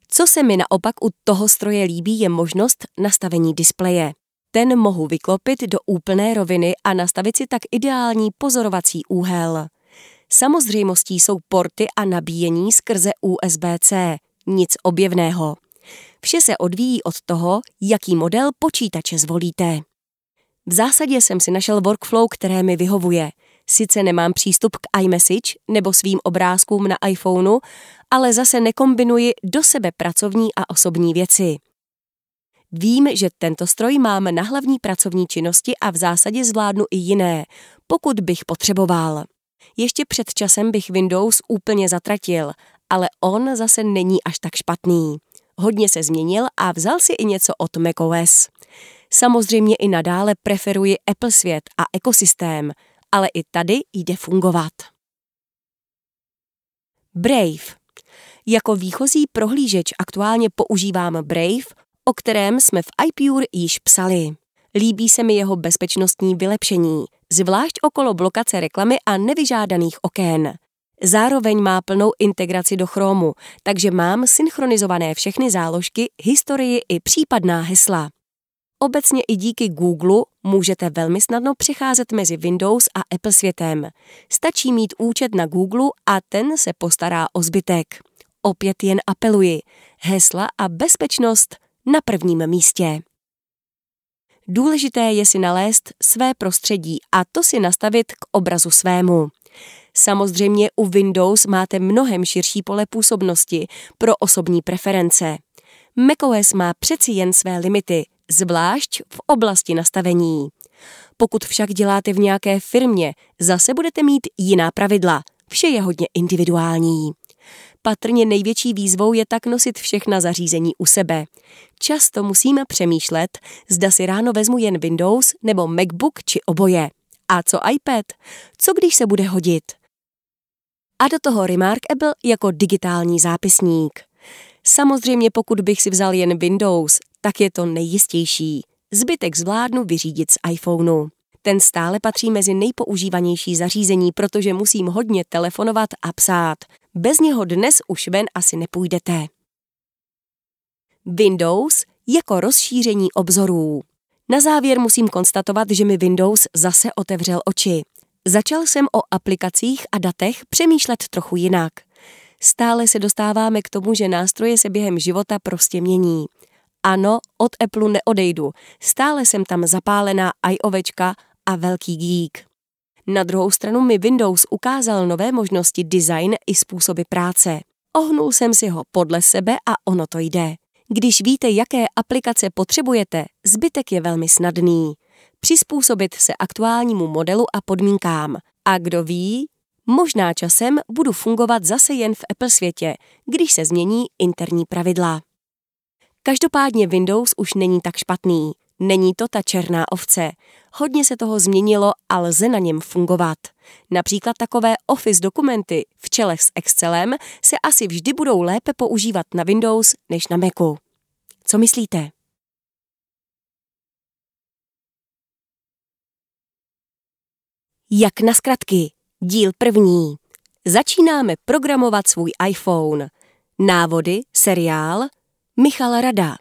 Co se mi naopak u toho stroje líbí, je možnost nastavení displeje. Ten mohu vyklopit do úplné roviny a nastavit si tak ideální pozorovací úhel. Samozřejmostí jsou porty a nabíjení skrze USB-C. Nic objevného. Vše se odvíjí od toho, jaký model počítače zvolíte. V zásadě jsem si našel workflow, které mi vyhovuje. Sice nemám přístup k iMessage nebo svým obrázkům na iPhoneu, ale zase nekombinuji do sebe pracovní a osobní věci. Vím, že tento stroj mám na hlavní pracovní činnosti a v zásadě zvládnu i jiné, pokud bych potřeboval. Ještě před časem bych Windows úplně zatratil, ale on zase není až tak špatný. Hodně se změnil a vzal si i něco od macOS. Samozřejmě i nadále preferuji Apple svět a ekosystém, ale i tady jde fungovat. Brave. Jako výchozí prohlížeč aktuálně používám Brave, o kterém jsme v iPure již psali. Líbí se mi jeho bezpečnostní vylepšení, zvlášť okolo blokace reklamy a nevyžádaných okén. Zároveň má plnou integraci do Chromu, takže mám synchronizované všechny záložky, historii i případná hesla. Obecně i díky Google můžete velmi snadno přecházet mezi Windows a Apple světem. Stačí mít účet na Google a ten se postará o zbytek. Opět jen apeluji. Hesla a bezpečnost na prvním místě. Důležité je si nalézt své prostředí a to si nastavit k obrazu svému. Samozřejmě u Windows máte mnohem širší pole působnosti pro osobní preference. macOS má přeci jen své limity, zvlášť v oblasti nastavení. Pokud však děláte v nějaké firmě, zase budete mít jiná pravidla. Vše je hodně individuální. Patrně největší výzvou je tak nosit všechna zařízení u sebe. Často musíme přemýšlet, zda si ráno vezmu jen Windows nebo MacBook či oboje. A co iPad? Co když se bude hodit? A do toho Remarkable jako digitální zápisník. Samozřejmě pokud bych si vzal jen Windows, tak je to nejistější. Zbytek zvládnu vyřídit z iPhoneu. Ten stále patří mezi nejpoužívanější zařízení, protože musím hodně telefonovat a psát. Bez něho dnes už ven asi nepůjdete. Windows jako rozšíření obzorů. Na závěr musím konstatovat, že mi Windows zase otevřel oči. Začal jsem o aplikacích a datech přemýšlet trochu jinak. Stále se dostáváme k tomu, že nástroje se během života prostě mění. Ano, od Apple neodejdu. Stále jsem tam zapálená iOVčka a velký geek. Na druhou stranu mi Windows ukázal nové možnosti design i způsoby práce. Ohnul jsem si ho podle sebe a ono to jde. Když víte, jaké aplikace potřebujete, zbytek je velmi snadný. Přizpůsobit se aktuálnímu modelu a podmínkám. A kdo ví, možná časem budu fungovat zase jen v Apple světě, když se změní interní pravidla. Každopádně Windows už není tak špatný. Není to ta černá ovce. Hodně se toho změnilo a lze na něm fungovat. Například takové Office dokumenty v čele s Excelem se asi vždy budou lépe používat na Windows než na Macu. Co myslíte? Jak na zkratky. Díl první. Začínáme programovat svůj iPhone. Návody, seriál, Michal Rada.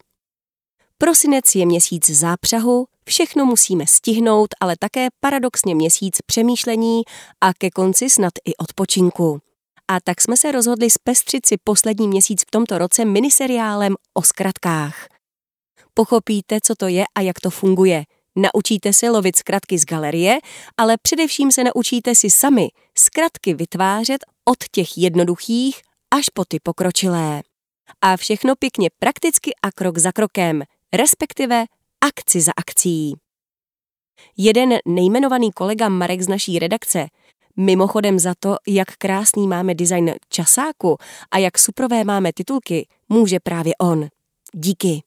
Prosinec je měsíc zápřahu, všechno musíme stihnout, ale také paradoxně měsíc přemýšlení a ke konci snad i odpočinku. A tak jsme se rozhodli zpestřit si poslední měsíc v tomto roce miniseriálem o zkratkách. Pochopíte, co to je a jak to funguje. Naučíte se lovit zkratky z galerie, ale především se naučíte si sami zkratky vytvářet od těch jednoduchých až po ty pokročilé. A všechno pěkně prakticky a krok za krokem, respektive akci za akcí. Jeden nejmenovaný kolega Marek z naší redakce, mimochodem za to, jak krásný máme design časáku a jak suprové máme titulky, může právě on. Díky.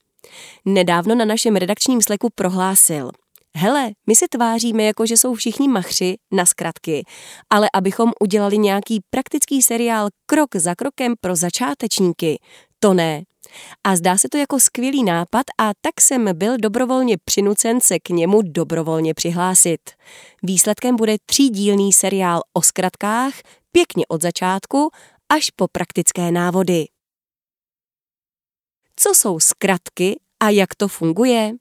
Nedávno na našem redakčním sleku prohlásil. Hele, my se tváříme jako, že jsou všichni machři na zkratky, ale abychom udělali nějaký praktický seriál krok za krokem pro začátečníky, to ne. A zdá se to jako skvělý nápad a tak jsem byl dobrovolně přinucen se k němu dobrovolně přihlásit. Výsledkem bude třídílný seriál o zkratkách, pěkně od začátku až po praktické návody. Co jsou zkratky a jak to funguje?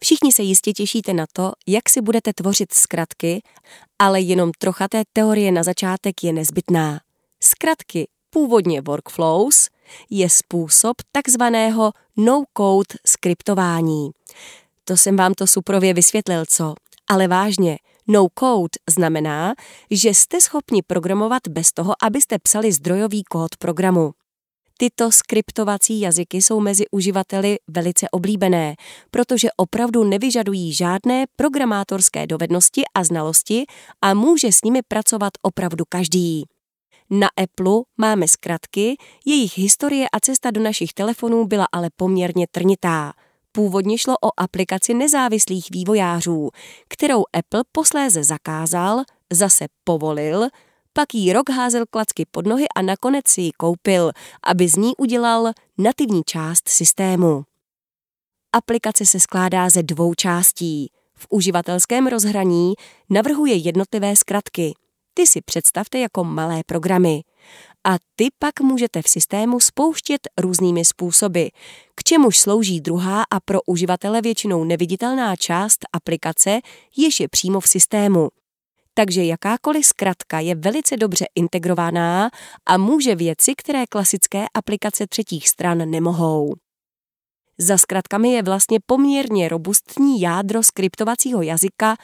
Všichni se jistě těšíte na to, jak si budete tvořit zkratky, ale jenom trocha té teorie na začátek je nezbytná. Zkratky, původně workflows, je způsob takzvaného no-code skriptování. To jsem vám to suprově vysvětlil, co? Ale vážně, no-code znamená, že jste schopni programovat bez toho, abyste psali zdrojový kód programu. Tyto skriptovací jazyky jsou mezi uživateli velice oblíbené, protože opravdu nevyžadují žádné programátorské dovednosti a znalosti a může s nimi pracovat opravdu každý. Na Apple máme zkratky, jejich historie a cesta do našich telefonů byla ale poměrně trnitá. Původně šlo o aplikaci nezávislých vývojářů, kterou Apple posléze zakázal, zase povolil, pak jí rok házel klacky pod nohy a nakonec si ji koupil, aby z ní udělal nativní část systému. Aplikace se skládá ze dvou částí. V uživatelském rozhraní navrhuje jednotlivé zkratky. Ty si představte jako malé programy. A ty pak můžete v systému spouštět různými způsoby, k čemuž slouží druhá a pro uživatele většinou neviditelná část aplikace, jež je přímo v systému. Takže jakákoliv zkratka je velice dobře integrovaná a může věci, které klasické aplikace třetích stran nemohou. Za zkratkami je vlastně poměrně robustní jádro skriptovacího jazyka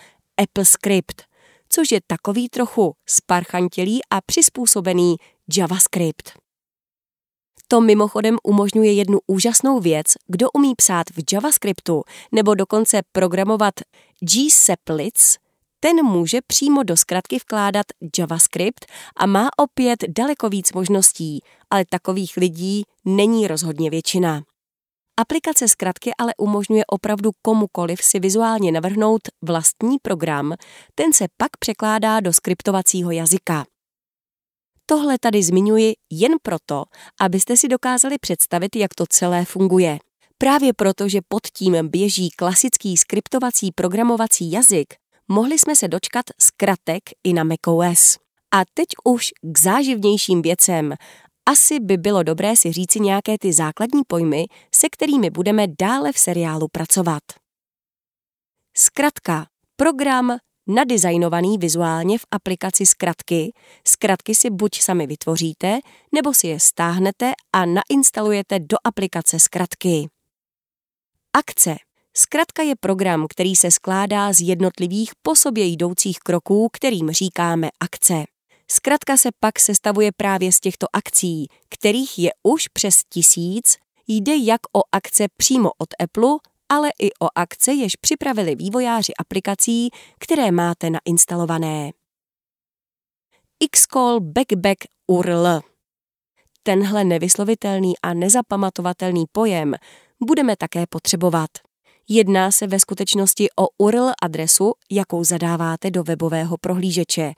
AppleScript, což je takový trochu sparchantělý a přizpůsobený JavaScript. To mimochodem umožňuje jednu úžasnou věc, kdo umí psát v JavaScriptu nebo dokonce programovat gseplets, ten může přímo do zkratky vkládat JavaScript a má opět daleko víc možností, ale takových lidí není rozhodně většina. Aplikace zkratky ale umožňuje opravdu komukoliv si vizuálně navrhnout vlastní program, ten se pak překládá do skriptovacího jazyka. Tohle tady zmiňuji jen proto, abyste si dokázali představit, jak to celé funguje. Právě proto, že pod tím běží klasický skriptovací programovací jazyk, mohli jsme se dočkat zkratek i na macOS. A teď už k záživnějším věcem. Asi by bylo dobré si říci nějaké ty základní pojmy, se kterými budeme dále v seriálu pracovat. Zkratka. Program nadizajnovaný vizuálně v aplikaci zkratky. Zkratky si buď sami vytvoříte, nebo si je stáhnete a nainstalujete do aplikace zkratky. Akce. Zkratka je program, který se skládá z jednotlivých po sobě jdoucích kroků, kterým říkáme akce. Zkratka se pak sestavuje právě z těchto akcí, kterých je už přes tisíc, jde jak o akce přímo od Apple, ale i o akce, jež připravili vývojáři aplikací, které máte nainstalované. Xcall Backback URL Tenhle nevyslovitelný a nezapamatovatelný pojem budeme také potřebovat. Jedná se ve skutečnosti o URL adresu, jakou zadáváte do webového prohlížeče,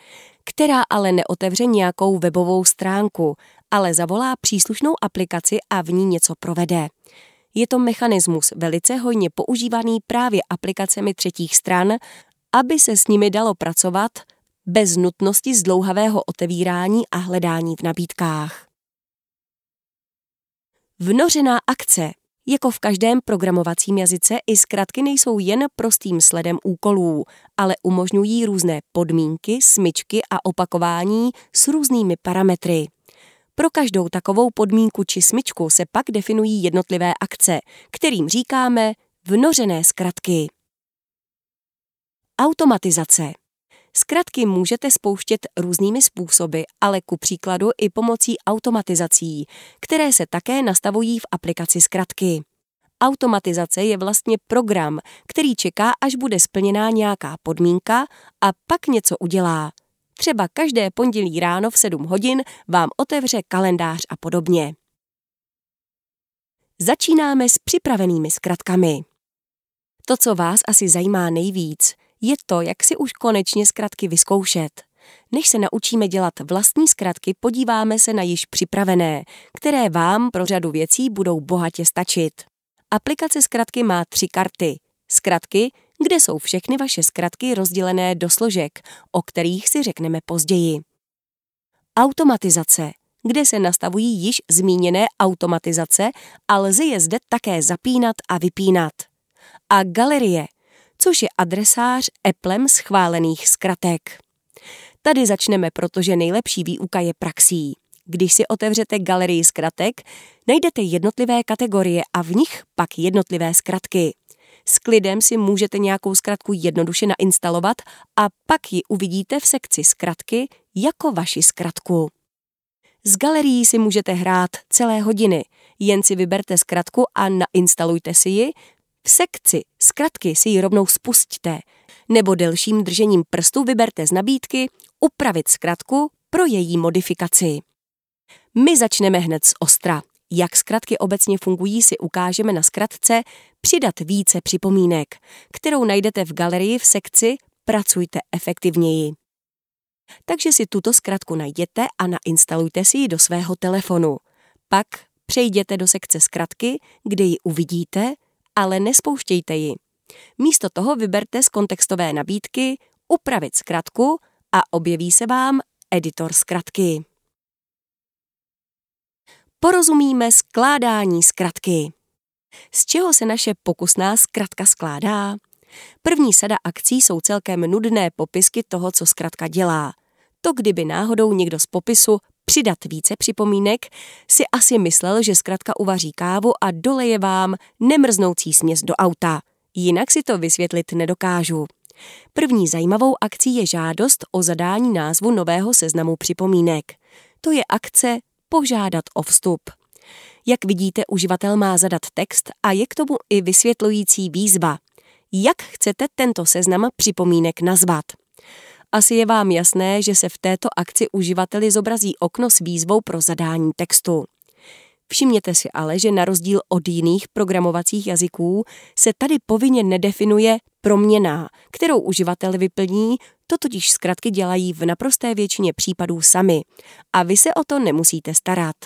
která ale neotevře nějakou webovou stránku, ale zavolá příslušnou aplikaci a v ní něco provede. Je to mechanismus velice hojně používaný právě aplikacemi třetích stran, aby se s nimi dalo pracovat bez nutnosti zdlouhavého otevírání a hledání v nabídkách. Vnořená akce jako v každém programovacím jazyce i zkratky nejsou jen prostým sledem úkolů, ale umožňují různé podmínky, smyčky a opakování s různými parametry. Pro každou takovou podmínku či smyčku se pak definují jednotlivé akce, kterým říkáme vnořené zkratky. Automatizace Zkratky můžete spouštět různými způsoby, ale ku příkladu i pomocí automatizací, které se také nastavují v aplikaci zkratky. Automatizace je vlastně program, který čeká, až bude splněná nějaká podmínka a pak něco udělá. Třeba každé pondělí ráno v 7 hodin vám otevře kalendář a podobně. Začínáme s připravenými zkratkami. To, co vás asi zajímá nejvíc, je to, jak si už konečně zkratky vyzkoušet. Než se naučíme dělat vlastní zkratky, podíváme se na již připravené, které vám pro řadu věcí budou bohatě stačit. Aplikace zkratky má tři karty. Zkratky, kde jsou všechny vaše zkratky rozdělené do složek, o kterých si řekneme později. Automatizace, kde se nastavují již zmíněné automatizace a lze je zde také zapínat a vypínat. A galerie, což je adresář Applem schválených zkratek. Tady začneme, protože nejlepší výuka je praxí. Když si otevřete galerii zkratek, najdete jednotlivé kategorie a v nich pak jednotlivé zkratky. S klidem si můžete nějakou zkratku jednoduše nainstalovat a pak ji uvidíte v sekci zkratky jako vaši zkratku. Z galerií si můžete hrát celé hodiny, jen si vyberte zkratku a nainstalujte si ji, v sekci zkratky si ji rovnou spustíte, nebo delším držením prstu vyberte z nabídky upravit zkratku pro její modifikaci. My začneme hned z ostra. Jak zkratky obecně fungují, si ukážeme na zkratce Přidat více připomínek, kterou najdete v galerii v sekci Pracujte efektivněji. Takže si tuto zkratku najděte a nainstalujte si ji do svého telefonu. Pak přejděte do sekce zkratky, kde ji uvidíte ale nespouštějte ji. Místo toho vyberte z kontextové nabídky upravit zkratku a objeví se vám editor zkratky. Porozumíme skládání zkratky. Z čeho se naše pokusná zkratka skládá? První sada akcí jsou celkem nudné popisky toho, co zkratka dělá. To, kdyby náhodou někdo z popisu přidat více připomínek, si asi myslel, že zkratka uvaří kávu a doleje vám nemrznoucí směs do auta. Jinak si to vysvětlit nedokážu. První zajímavou akcí je žádost o zadání názvu nového seznamu připomínek. To je akce Požádat o vstup. Jak vidíte, uživatel má zadat text a je k tomu i vysvětlující výzva. Jak chcete tento seznam připomínek nazvat? Asi je vám jasné, že se v této akci uživateli zobrazí okno s výzvou pro zadání textu. Všimněte si ale, že na rozdíl od jiných programovacích jazyků se tady povinně nedefinuje proměná, kterou uživatel vyplní, to totiž zkratky dělají v naprosté většině případů sami a vy se o to nemusíte starat.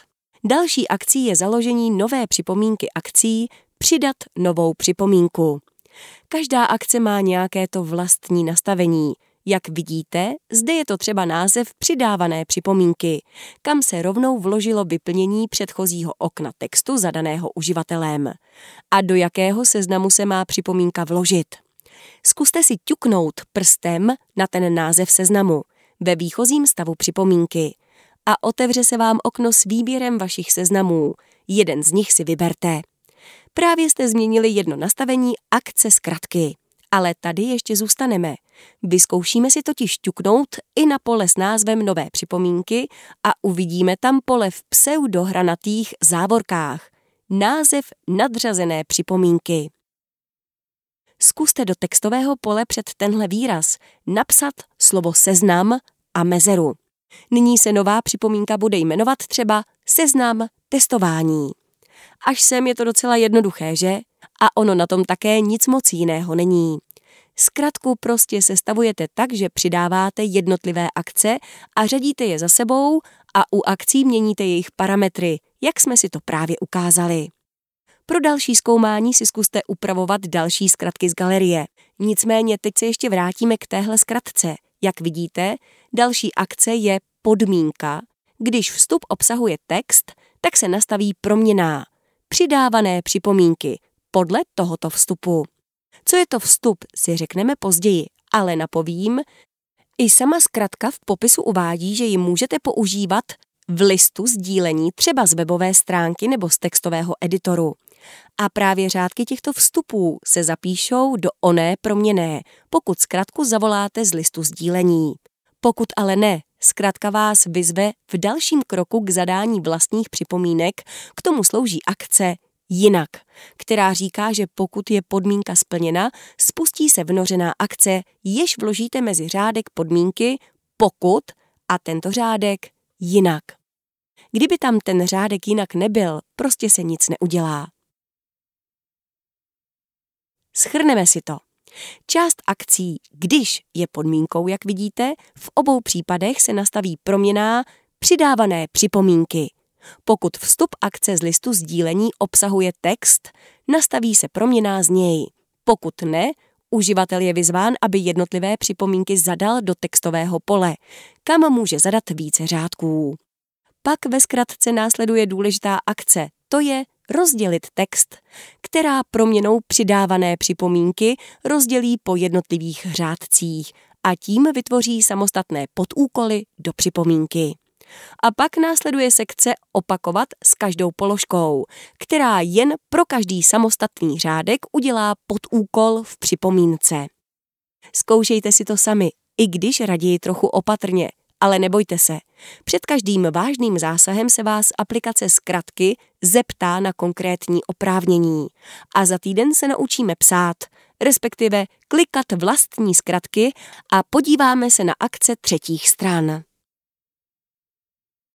Další akcí je založení nové připomínky akcí Přidat novou připomínku. Každá akce má nějaké to vlastní nastavení – jak vidíte, zde je to třeba název přidávané připomínky, kam se rovnou vložilo vyplnění předchozího okna textu zadaného uživatelem. A do jakého seznamu se má připomínka vložit. Zkuste si ťuknout prstem na ten název seznamu ve výchozím stavu připomínky a otevře se vám okno s výběrem vašich seznamů. Jeden z nich si vyberte. Právě jste změnili jedno nastavení akce zkratky. Ale tady ještě zůstaneme. Vyzkoušíme si totiž ťuknout i na pole s názvem Nové připomínky a uvidíme tam pole v pseudohranatých závorkách. Název nadřazené připomínky. Zkuste do textového pole před tenhle výraz napsat slovo seznam a mezeru. Nyní se nová připomínka bude jmenovat třeba seznam testování. Až sem je to docela jednoduché, že? A ono na tom také nic moc jiného není. Zkratku prostě sestavujete tak, že přidáváte jednotlivé akce a řadíte je za sebou a u akcí měníte jejich parametry, jak jsme si to právě ukázali. Pro další zkoumání si zkuste upravovat další zkratky z galerie. Nicméně teď se ještě vrátíme k téhle zkratce. Jak vidíte, další akce je podmínka. Když vstup obsahuje text, tak se nastaví proměná. Přidávané připomínky podle tohoto vstupu. Co je to vstup, si řekneme později, ale napovím, i sama zkratka v popisu uvádí, že ji můžete používat v listu sdílení třeba z webové stránky nebo z textového editoru. A právě řádky těchto vstupů se zapíšou do oné proměné, pokud zkratku zavoláte z listu sdílení. Pokud ale ne, zkrátka vás vyzve v dalším kroku k zadání vlastních připomínek, k tomu slouží akce jinak, která říká, že pokud je podmínka splněna, spustí se vnořená akce, jež vložíte mezi řádek podmínky pokud a tento řádek jinak. Kdyby tam ten řádek jinak nebyl, prostě se nic neudělá. Schrneme si to. Část akcí, když je podmínkou, jak vidíte, v obou případech se nastaví proměná přidávané připomínky – pokud vstup akce z listu sdílení obsahuje text, nastaví se proměná z něj. Pokud ne, uživatel je vyzván, aby jednotlivé připomínky zadal do textového pole, kam může zadat více řádků. Pak ve zkratce následuje důležitá akce, to je rozdělit text, která proměnou přidávané připomínky rozdělí po jednotlivých řádcích a tím vytvoří samostatné podúkoly do připomínky. A pak následuje sekce opakovat s každou položkou, která jen pro každý samostatný řádek udělá podúkol v připomínce. Zkoušejte si to sami, i když raději trochu opatrně, ale nebojte se. Před každým vážným zásahem se vás aplikace zkratky zeptá na konkrétní oprávnění. A za týden se naučíme psát, respektive klikat vlastní zkratky a podíváme se na akce třetích stran.